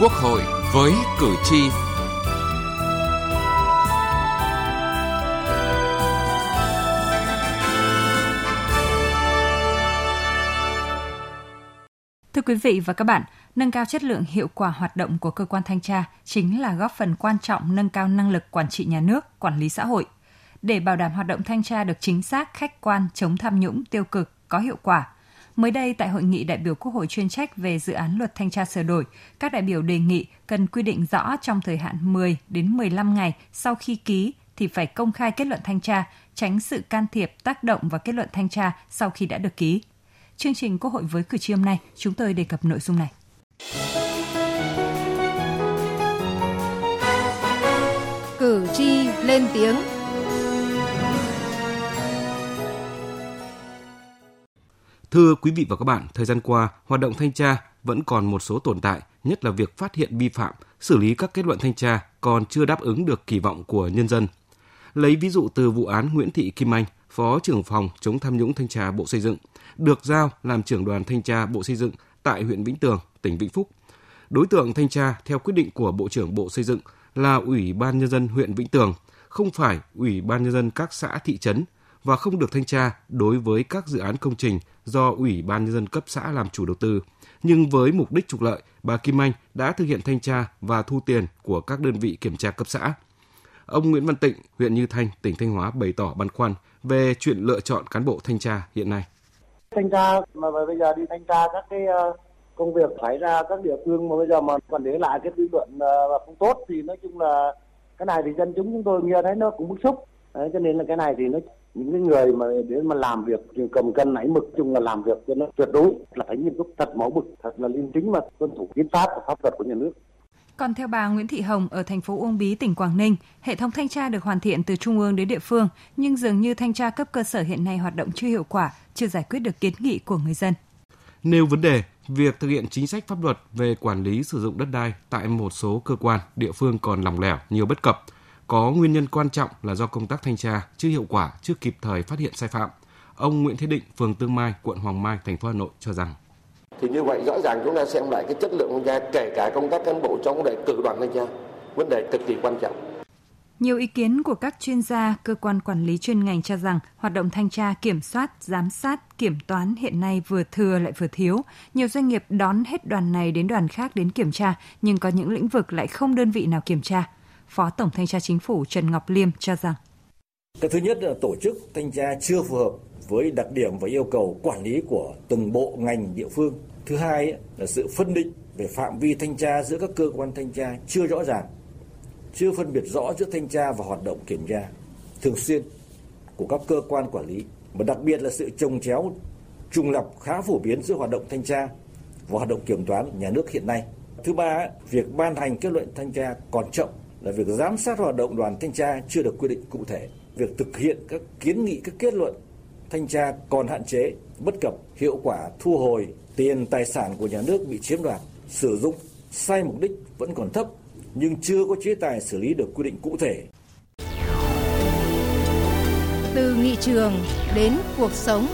Quốc hội với cử tri. Thưa quý vị và các bạn, nâng cao chất lượng hiệu quả hoạt động của cơ quan thanh tra chính là góp phần quan trọng nâng cao năng lực quản trị nhà nước, quản lý xã hội. Để bảo đảm hoạt động thanh tra được chính xác, khách quan, chống tham nhũng, tiêu cực, có hiệu quả, Mới đây tại hội nghị đại biểu Quốc hội chuyên trách về dự án luật thanh tra sửa đổi, các đại biểu đề nghị cần quy định rõ trong thời hạn 10 đến 15 ngày sau khi ký thì phải công khai kết luận thanh tra, tránh sự can thiệp tác động vào kết luận thanh tra sau khi đã được ký. Chương trình Quốc hội với cử tri hôm nay, chúng tôi đề cập nội dung này. Cử tri lên tiếng Thưa quý vị và các bạn, thời gian qua, hoạt động thanh tra vẫn còn một số tồn tại, nhất là việc phát hiện vi phạm, xử lý các kết luận thanh tra còn chưa đáp ứng được kỳ vọng của nhân dân. Lấy ví dụ từ vụ án Nguyễn Thị Kim Anh, Phó trưởng phòng chống tham nhũng thanh tra Bộ Xây dựng, được giao làm trưởng đoàn thanh tra Bộ Xây dựng tại huyện Vĩnh Tường, tỉnh Vĩnh Phúc. Đối tượng thanh tra theo quyết định của Bộ trưởng Bộ Xây dựng là Ủy ban nhân dân huyện Vĩnh Tường, không phải Ủy ban nhân dân các xã thị trấn và không được thanh tra đối với các dự án công trình do Ủy ban nhân dân cấp xã làm chủ đầu tư. Nhưng với mục đích trục lợi, bà Kim Anh đã thực hiện thanh tra và thu tiền của các đơn vị kiểm tra cấp xã. Ông Nguyễn Văn Tịnh, huyện Như Thanh, tỉnh Thanh Hóa bày tỏ băn khoăn về chuyện lựa chọn cán bộ thanh tra hiện nay. Thanh tra mà bây giờ đi thanh tra các cái ờ, công việc xảy ra các địa phương mà bây giờ mà còn để lại cái dư luận ờ, không tốt thì nói chung là cái này thì dân chúng chúng tôi nghe thấy nó cũng bức xúc. Đấy, cho nên là cái này thì nó những cái người mà đến mà làm việc cầm cân nảy mực chung là làm việc cho nó tuyệt đối là phải nghiêm túc thật mẫu mực thật là liêm chính mà tuân thủ hiến pháp và pháp luật của nhà nước còn theo bà Nguyễn Thị Hồng ở thành phố Uông Bí, tỉnh Quảng Ninh, hệ thống thanh tra được hoàn thiện từ trung ương đến địa phương, nhưng dường như thanh tra cấp cơ sở hiện nay hoạt động chưa hiệu quả, chưa giải quyết được kiến nghị của người dân. Nêu vấn đề, việc thực hiện chính sách pháp luật về quản lý sử dụng đất đai tại một số cơ quan, địa phương còn lỏng lẻo, nhiều bất cập, có nguyên nhân quan trọng là do công tác thanh tra chưa hiệu quả, chưa kịp thời phát hiện sai phạm. Ông Nguyễn Thế Định, phường Tương Mai, quận Hoàng Mai, thành phố Hà Nội cho rằng thì như vậy rõ ràng chúng ta xem lại cái chất lượng thanh tra kể cả công tác cán bộ trong vấn đề cử đoàn thanh tra vấn đề cực kỳ quan trọng nhiều ý kiến của các chuyên gia, cơ quan quản lý chuyên ngành cho rằng hoạt động thanh tra, kiểm soát, giám sát, kiểm toán hiện nay vừa thừa lại vừa thiếu. Nhiều doanh nghiệp đón hết đoàn này đến đoàn khác đến kiểm tra, nhưng có những lĩnh vực lại không đơn vị nào kiểm tra. Phó Tổng Thanh tra Chính phủ Trần Ngọc Liêm cho rằng. Cái thứ nhất là tổ chức thanh tra chưa phù hợp với đặc điểm và yêu cầu quản lý của từng bộ ngành địa phương. Thứ hai là sự phân định về phạm vi thanh tra giữa các cơ quan thanh tra chưa rõ ràng, chưa phân biệt rõ giữa thanh tra và hoạt động kiểm tra thường xuyên của các cơ quan quản lý, và đặc biệt là sự trồng chéo trùng lập khá phổ biến giữa hoạt động thanh tra và hoạt động kiểm toán nhà nước hiện nay. Thứ ba, việc ban hành kết luận thanh tra còn chậm là việc giám sát hoạt động đoàn thanh tra chưa được quy định cụ thể, việc thực hiện các kiến nghị các kết luận thanh tra còn hạn chế, bất cập, hiệu quả thu hồi tiền tài sản của nhà nước bị chiếm đoạt, sử dụng sai mục đích vẫn còn thấp nhưng chưa có chế tài xử lý được quy định cụ thể. Từ nghị trường đến cuộc sống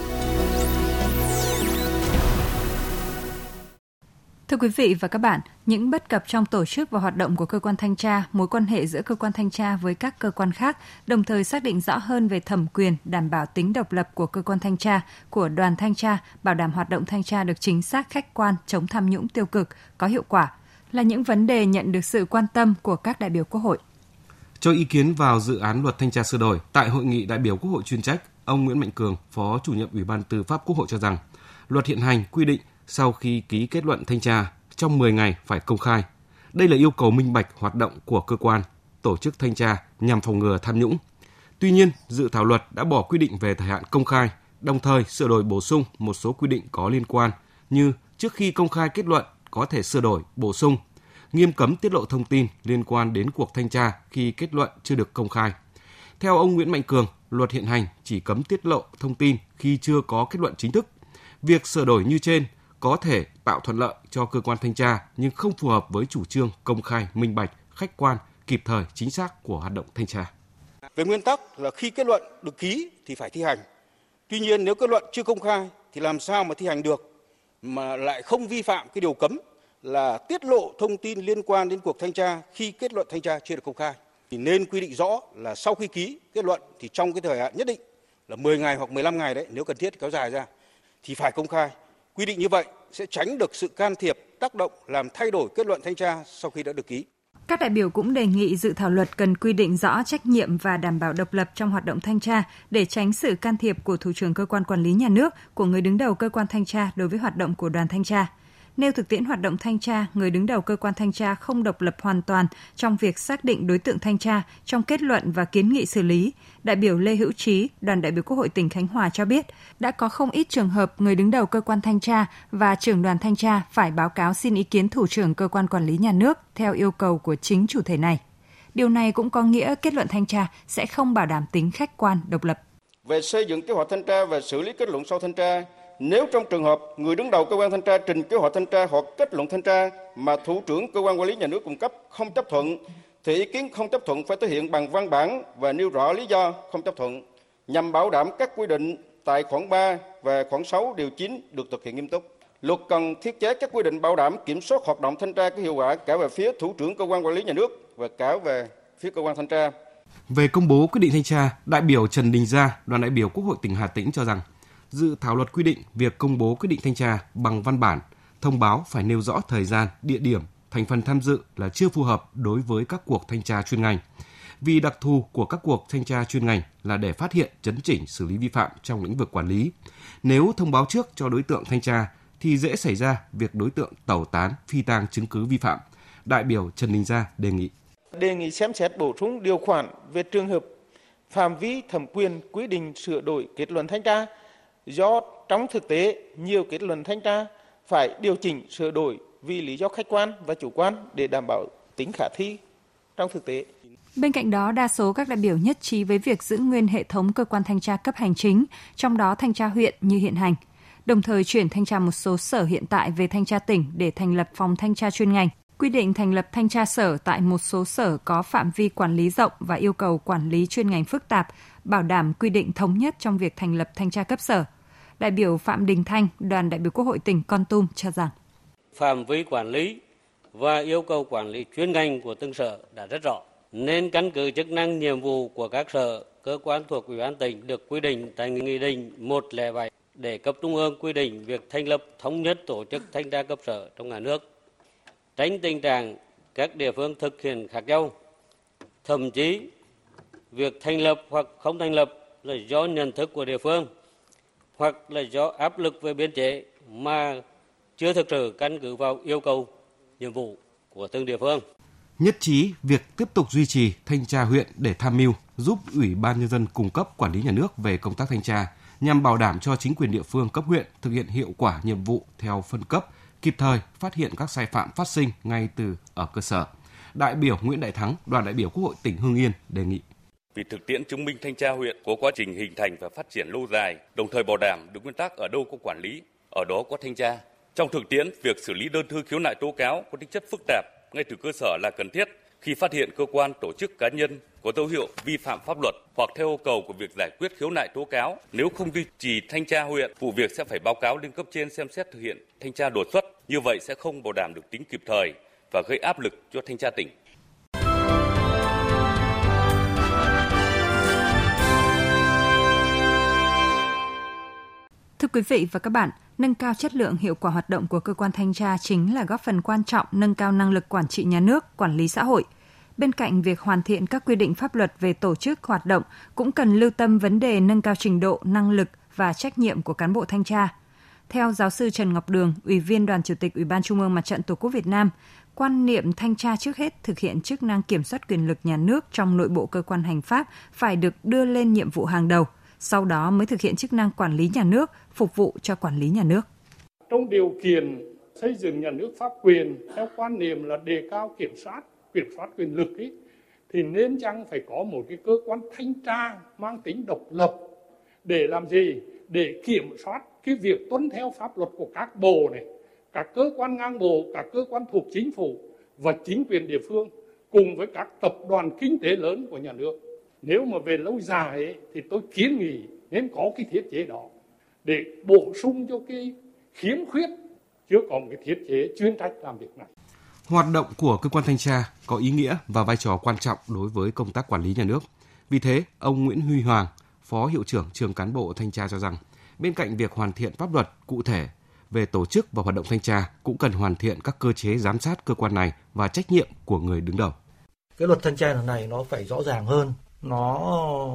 Thưa quý vị và các bạn, những bất cập trong tổ chức và hoạt động của cơ quan thanh tra, mối quan hệ giữa cơ quan thanh tra với các cơ quan khác, đồng thời xác định rõ hơn về thẩm quyền, đảm bảo tính độc lập của cơ quan thanh tra, của đoàn thanh tra, bảo đảm hoạt động thanh tra được chính xác, khách quan, chống tham nhũng tiêu cực, có hiệu quả, là những vấn đề nhận được sự quan tâm của các đại biểu Quốc hội. Cho ý kiến vào dự án luật thanh tra sửa đổi, tại hội nghị đại biểu Quốc hội chuyên trách, ông Nguyễn Mạnh Cường, Phó chủ nhiệm Ủy ban Tư pháp Quốc hội cho rằng, luật hiện hành quy định sau khi ký kết luận thanh tra trong 10 ngày phải công khai. Đây là yêu cầu minh bạch hoạt động của cơ quan, tổ chức thanh tra nhằm phòng ngừa tham nhũng. Tuy nhiên, dự thảo luật đã bỏ quy định về thời hạn công khai, đồng thời sửa đổi bổ sung một số quy định có liên quan như trước khi công khai kết luận có thể sửa đổi, bổ sung, nghiêm cấm tiết lộ thông tin liên quan đến cuộc thanh tra khi kết luận chưa được công khai. Theo ông Nguyễn Mạnh Cường, luật hiện hành chỉ cấm tiết lộ thông tin khi chưa có kết luận chính thức. Việc sửa đổi như trên có thể tạo thuận lợi cho cơ quan thanh tra nhưng không phù hợp với chủ trương công khai, minh bạch, khách quan, kịp thời, chính xác của hoạt động thanh tra. Về nguyên tắc là khi kết luận được ký thì phải thi hành. Tuy nhiên nếu kết luận chưa công khai thì làm sao mà thi hành được mà lại không vi phạm cái điều cấm là tiết lộ thông tin liên quan đến cuộc thanh tra khi kết luận thanh tra chưa được công khai. Thì nên quy định rõ là sau khi ký kết luận thì trong cái thời hạn nhất định là 10 ngày hoặc 15 ngày đấy, nếu cần thiết kéo dài ra thì phải công khai. Quy định như vậy sẽ tránh được sự can thiệp, tác động làm thay đổi kết luận thanh tra sau khi đã được ký. Các đại biểu cũng đề nghị dự thảo luật cần quy định rõ trách nhiệm và đảm bảo độc lập trong hoạt động thanh tra để tránh sự can thiệp của thủ trưởng cơ quan quản lý nhà nước, của người đứng đầu cơ quan thanh tra đối với hoạt động của đoàn thanh tra. Nêu thực tiễn hoạt động thanh tra, người đứng đầu cơ quan thanh tra không độc lập hoàn toàn trong việc xác định đối tượng thanh tra trong kết luận và kiến nghị xử lý. Đại biểu Lê Hữu Trí, đoàn đại biểu Quốc hội tỉnh Khánh Hòa cho biết, đã có không ít trường hợp người đứng đầu cơ quan thanh tra và trưởng đoàn thanh tra phải báo cáo xin ý kiến thủ trưởng cơ quan quản lý nhà nước theo yêu cầu của chính chủ thể này. Điều này cũng có nghĩa kết luận thanh tra sẽ không bảo đảm tính khách quan, độc lập. Về xây dựng kế hoạch thanh tra và xử lý kết luận sau thanh tra, nếu trong trường hợp người đứng đầu cơ quan thanh tra trình kế hoạch thanh tra hoặc kết luận thanh tra mà thủ trưởng cơ quan quản lý nhà nước cung cấp không chấp thuận thì ý kiến không chấp thuận phải thể hiện bằng văn bản và nêu rõ lý do không chấp thuận nhằm bảo đảm các quy định tại khoản 3 và khoản 6 điều 9 được thực hiện nghiêm túc. Luật cần thiết chế các quy định bảo đảm kiểm soát hoạt động thanh tra có hiệu quả cả về phía thủ trưởng cơ quan quản lý nhà nước và cả về phía cơ quan thanh tra. Về công bố quyết định thanh tra, đại biểu Trần Đình Gia, đoàn đại biểu Quốc hội tỉnh Hà Tĩnh cho rằng dự thảo luật quy định việc công bố quyết định thanh tra bằng văn bản, thông báo phải nêu rõ thời gian, địa điểm, thành phần tham dự là chưa phù hợp đối với các cuộc thanh tra chuyên ngành. Vì đặc thù của các cuộc thanh tra chuyên ngành là để phát hiện, chấn chỉnh, xử lý vi phạm trong lĩnh vực quản lý. Nếu thông báo trước cho đối tượng thanh tra thì dễ xảy ra việc đối tượng tẩu tán, phi tang chứng cứ vi phạm. Đại biểu Trần Đình Gia đề nghị. Đề nghị xem xét bổ sung điều khoản về trường hợp phạm vi thẩm quyền quy định sửa đổi kết luận thanh tra do trong thực tế nhiều kết luận thanh tra phải điều chỉnh sửa đổi vì lý do khách quan và chủ quan để đảm bảo tính khả thi trong thực tế. Bên cạnh đó, đa số các đại biểu nhất trí với việc giữ nguyên hệ thống cơ quan thanh tra cấp hành chính, trong đó thanh tra huyện như hiện hành, đồng thời chuyển thanh tra một số sở hiện tại về thanh tra tỉnh để thành lập phòng thanh tra chuyên ngành. Quy định thành lập thanh tra sở tại một số sở có phạm vi quản lý rộng và yêu cầu quản lý chuyên ngành phức tạp, bảo đảm quy định thống nhất trong việc thành lập thanh tra cấp sở. Đại biểu Phạm Đình Thanh, đoàn đại biểu Quốc hội tỉnh Con Tum cho rằng phạm vi quản lý và yêu cầu quản lý chuyên ngành của từng sở đã rất rõ, nên căn cứ chức năng nhiệm vụ của các sở, cơ quan thuộc Ủy ban tỉnh được quy định tại Nghị định 107 để cấp trung ương quy định việc thành lập thống nhất tổ chức thanh tra cấp sở trong cả nước, tránh tình trạng các địa phương thực hiện khác nhau. Thậm chí, việc thành lập hoặc không thành lập là do nhận thức của địa phương hoặc là do áp lực về biên chế mà chưa thực sự căn cứ vào yêu cầu nhiệm vụ của từng địa phương. Nhất trí việc tiếp tục duy trì thanh tra huyện để tham mưu giúp Ủy ban nhân dân cung cấp quản lý nhà nước về công tác thanh tra nhằm bảo đảm cho chính quyền địa phương cấp huyện thực hiện hiệu quả nhiệm vụ theo phân cấp, kịp thời phát hiện các sai phạm phát sinh ngay từ ở cơ sở. Đại biểu Nguyễn Đại Thắng, đoàn đại biểu Quốc hội tỉnh Hưng Yên đề nghị vì thực tiễn chứng minh thanh tra huyện có quá trình hình thành và phát triển lâu dài, đồng thời bảo đảm được nguyên tắc ở đâu có quản lý, ở đó có thanh tra. Trong thực tiễn, việc xử lý đơn thư khiếu nại tố cáo có tính chất phức tạp ngay từ cơ sở là cần thiết khi phát hiện cơ quan, tổ chức cá nhân có dấu hiệu vi phạm pháp luật hoặc theo yêu cầu của việc giải quyết khiếu nại tố cáo. Nếu không duy trì thanh tra huyện, vụ việc sẽ phải báo cáo lên cấp trên xem xét thực hiện thanh tra đột xuất. Như vậy sẽ không bảo đảm được tính kịp thời và gây áp lực cho thanh tra tỉnh. Thưa quý vị và các bạn, nâng cao chất lượng hiệu quả hoạt động của cơ quan thanh tra chính là góp phần quan trọng nâng cao năng lực quản trị nhà nước, quản lý xã hội. Bên cạnh việc hoàn thiện các quy định pháp luật về tổ chức hoạt động, cũng cần lưu tâm vấn đề nâng cao trình độ, năng lực và trách nhiệm của cán bộ thanh tra. Theo giáo sư Trần Ngọc Đường, Ủy viên Đoàn Chủ tịch Ủy ban Trung ương Mặt trận Tổ quốc Việt Nam, quan niệm thanh tra trước hết thực hiện chức năng kiểm soát quyền lực nhà nước trong nội bộ cơ quan hành pháp phải được đưa lên nhiệm vụ hàng đầu – sau đó mới thực hiện chức năng quản lý nhà nước, phục vụ cho quản lý nhà nước. Trong điều kiện xây dựng nhà nước pháp quyền theo quan niệm là đề cao kiểm soát, kiểm soát quyền lực ấy, thì nên chăng phải có một cái cơ quan thanh tra mang tính độc lập để làm gì? Để kiểm soát cái việc tuân theo pháp luật của các bộ này, các cơ quan ngang bộ, các cơ quan thuộc chính phủ và chính quyền địa phương cùng với các tập đoàn kinh tế lớn của nhà nước nếu mà về lâu dài ấy, thì tôi kiến nghị nên có cái thiết chế đó để bổ sung cho cái khiếm khuyết chưa có một cái thiết chế chuyên trách làm việc này. Hoạt động của cơ quan thanh tra có ý nghĩa và vai trò quan trọng đối với công tác quản lý nhà nước. Vì thế, ông Nguyễn Huy Hoàng, Phó Hiệu trưởng Trường Cán bộ Thanh tra cho rằng, bên cạnh việc hoàn thiện pháp luật cụ thể về tổ chức và hoạt động thanh tra, cũng cần hoàn thiện các cơ chế giám sát cơ quan này và trách nhiệm của người đứng đầu. Cái luật thanh tra lần này nó phải rõ ràng hơn, nó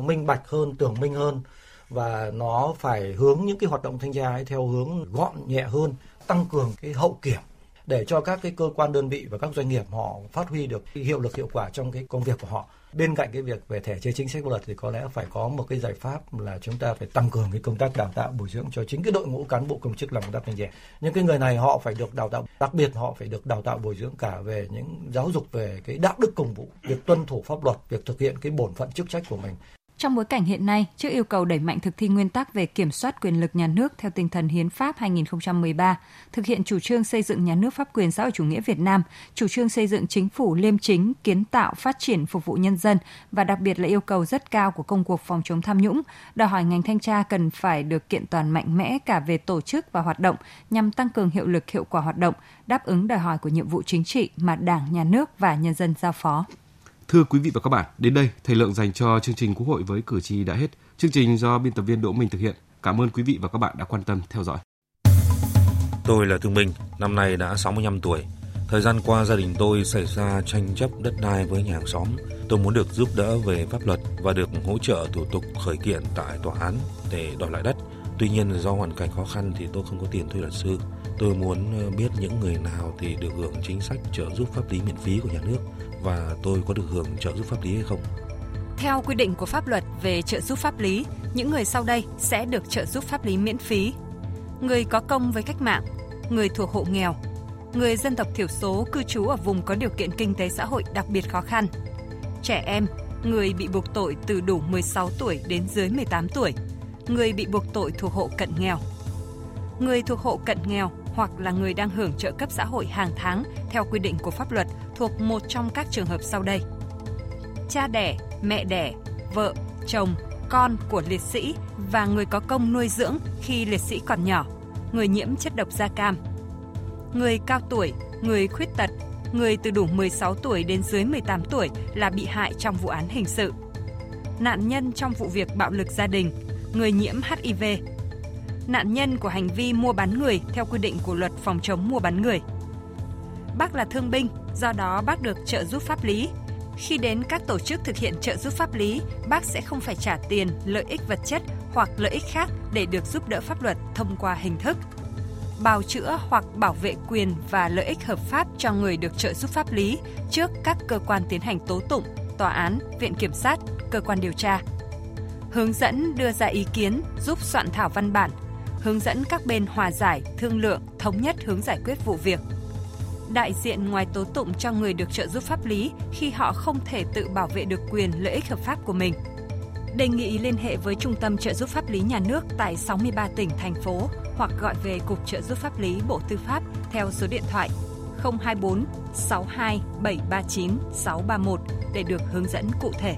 minh bạch hơn, tưởng minh hơn và nó phải hướng những cái hoạt động thanh tra ấy theo hướng gọn nhẹ hơn, tăng cường cái hậu kiểm để cho các cái cơ quan đơn vị và các doanh nghiệp họ phát huy được hiệu lực hiệu quả trong cái công việc của họ. Bên cạnh cái việc về thể chế chính sách luật thì có lẽ phải có một cái giải pháp là chúng ta phải tăng cường cái công tác đào tạo bồi dưỡng cho chính cái đội ngũ cán bộ công chức làm công tác này tra. Những cái người này họ phải được đào tạo, đặc biệt họ phải được đào tạo bồi dưỡng cả về những giáo dục về cái đạo đức công vụ, việc tuân thủ pháp luật, việc thực hiện cái bổn phận chức trách của mình. Trong bối cảnh hiện nay, trước yêu cầu đẩy mạnh thực thi nguyên tắc về kiểm soát quyền lực nhà nước theo tinh thần Hiến pháp 2013, thực hiện chủ trương xây dựng nhà nước pháp quyền xã hội chủ nghĩa Việt Nam, chủ trương xây dựng chính phủ liêm chính, kiến tạo, phát triển phục vụ nhân dân và đặc biệt là yêu cầu rất cao của công cuộc phòng chống tham nhũng, đòi hỏi ngành thanh tra cần phải được kiện toàn mạnh mẽ cả về tổ chức và hoạt động nhằm tăng cường hiệu lực hiệu quả hoạt động, đáp ứng đòi hỏi của nhiệm vụ chính trị mà Đảng, Nhà nước và nhân dân giao phó. Thưa quý vị và các bạn, đến đây thời lượng dành cho chương trình Quốc hội với cử tri đã hết. Chương trình do biên tập viên Đỗ Minh thực hiện. Cảm ơn quý vị và các bạn đã quan tâm theo dõi. Tôi là Thương Minh, năm nay đã 65 tuổi. Thời gian qua gia đình tôi xảy ra tranh chấp đất đai với nhà hàng xóm. Tôi muốn được giúp đỡ về pháp luật và được hỗ trợ thủ tục khởi kiện tại tòa án để đòi lại đất. Tuy nhiên do hoàn cảnh khó khăn thì tôi không có tiền thuê luật sư. Tôi muốn ờ, biết những người nào thì được hưởng chính sách trợ giúp pháp lý miễn phí của nhà nước và tôi có được hưởng trợ giúp pháp lý hay không? Theo quy định của pháp luật về trợ giúp pháp lý, những người sau đây sẽ được trợ giúp pháp lý miễn phí. Người có công với cách mạng, người thuộc hộ nghèo, người dân tộc thiểu số cư trú ở vùng có điều kiện kinh tế xã hội đặc biệt khó khăn, trẻ em, người bị buộc tội từ đủ 16 tuổi đến dưới 18 tuổi, người bị buộc tội thuộc hộ cận nghèo. Người thuộc hộ cận nghèo hoặc là người đang hưởng trợ cấp xã hội hàng tháng theo quy định của pháp luật thuộc một trong các trường hợp sau đây. Cha đẻ, mẹ đẻ, vợ, chồng, con của liệt sĩ và người có công nuôi dưỡng khi liệt sĩ còn nhỏ, người nhiễm chất độc da cam. Người cao tuổi, người khuyết tật, người từ đủ 16 tuổi đến dưới 18 tuổi là bị hại trong vụ án hình sự. Nạn nhân trong vụ việc bạo lực gia đình, người nhiễm HIV, nạn nhân của hành vi mua bán người theo quy định của luật phòng chống mua bán người. Bác là thương binh, do đó bác được trợ giúp pháp lý. Khi đến các tổ chức thực hiện trợ giúp pháp lý, bác sẽ không phải trả tiền, lợi ích vật chất hoặc lợi ích khác để được giúp đỡ pháp luật thông qua hình thức bào chữa hoặc bảo vệ quyền và lợi ích hợp pháp cho người được trợ giúp pháp lý trước các cơ quan tiến hành tố tụng, tòa án, viện kiểm sát, cơ quan điều tra. Hướng dẫn đưa ra ý kiến giúp soạn thảo văn bản, hướng dẫn các bên hòa giải, thương lượng, thống nhất hướng giải quyết vụ việc. Đại diện ngoài tố tụng cho người được trợ giúp pháp lý khi họ không thể tự bảo vệ được quyền lợi ích hợp pháp của mình. Đề nghị liên hệ với Trung tâm trợ giúp pháp lý nhà nước tại 63 tỉnh, thành phố hoặc gọi về Cục trợ giúp pháp lý Bộ Tư pháp theo số điện thoại 024 62 739 631 để được hướng dẫn cụ thể.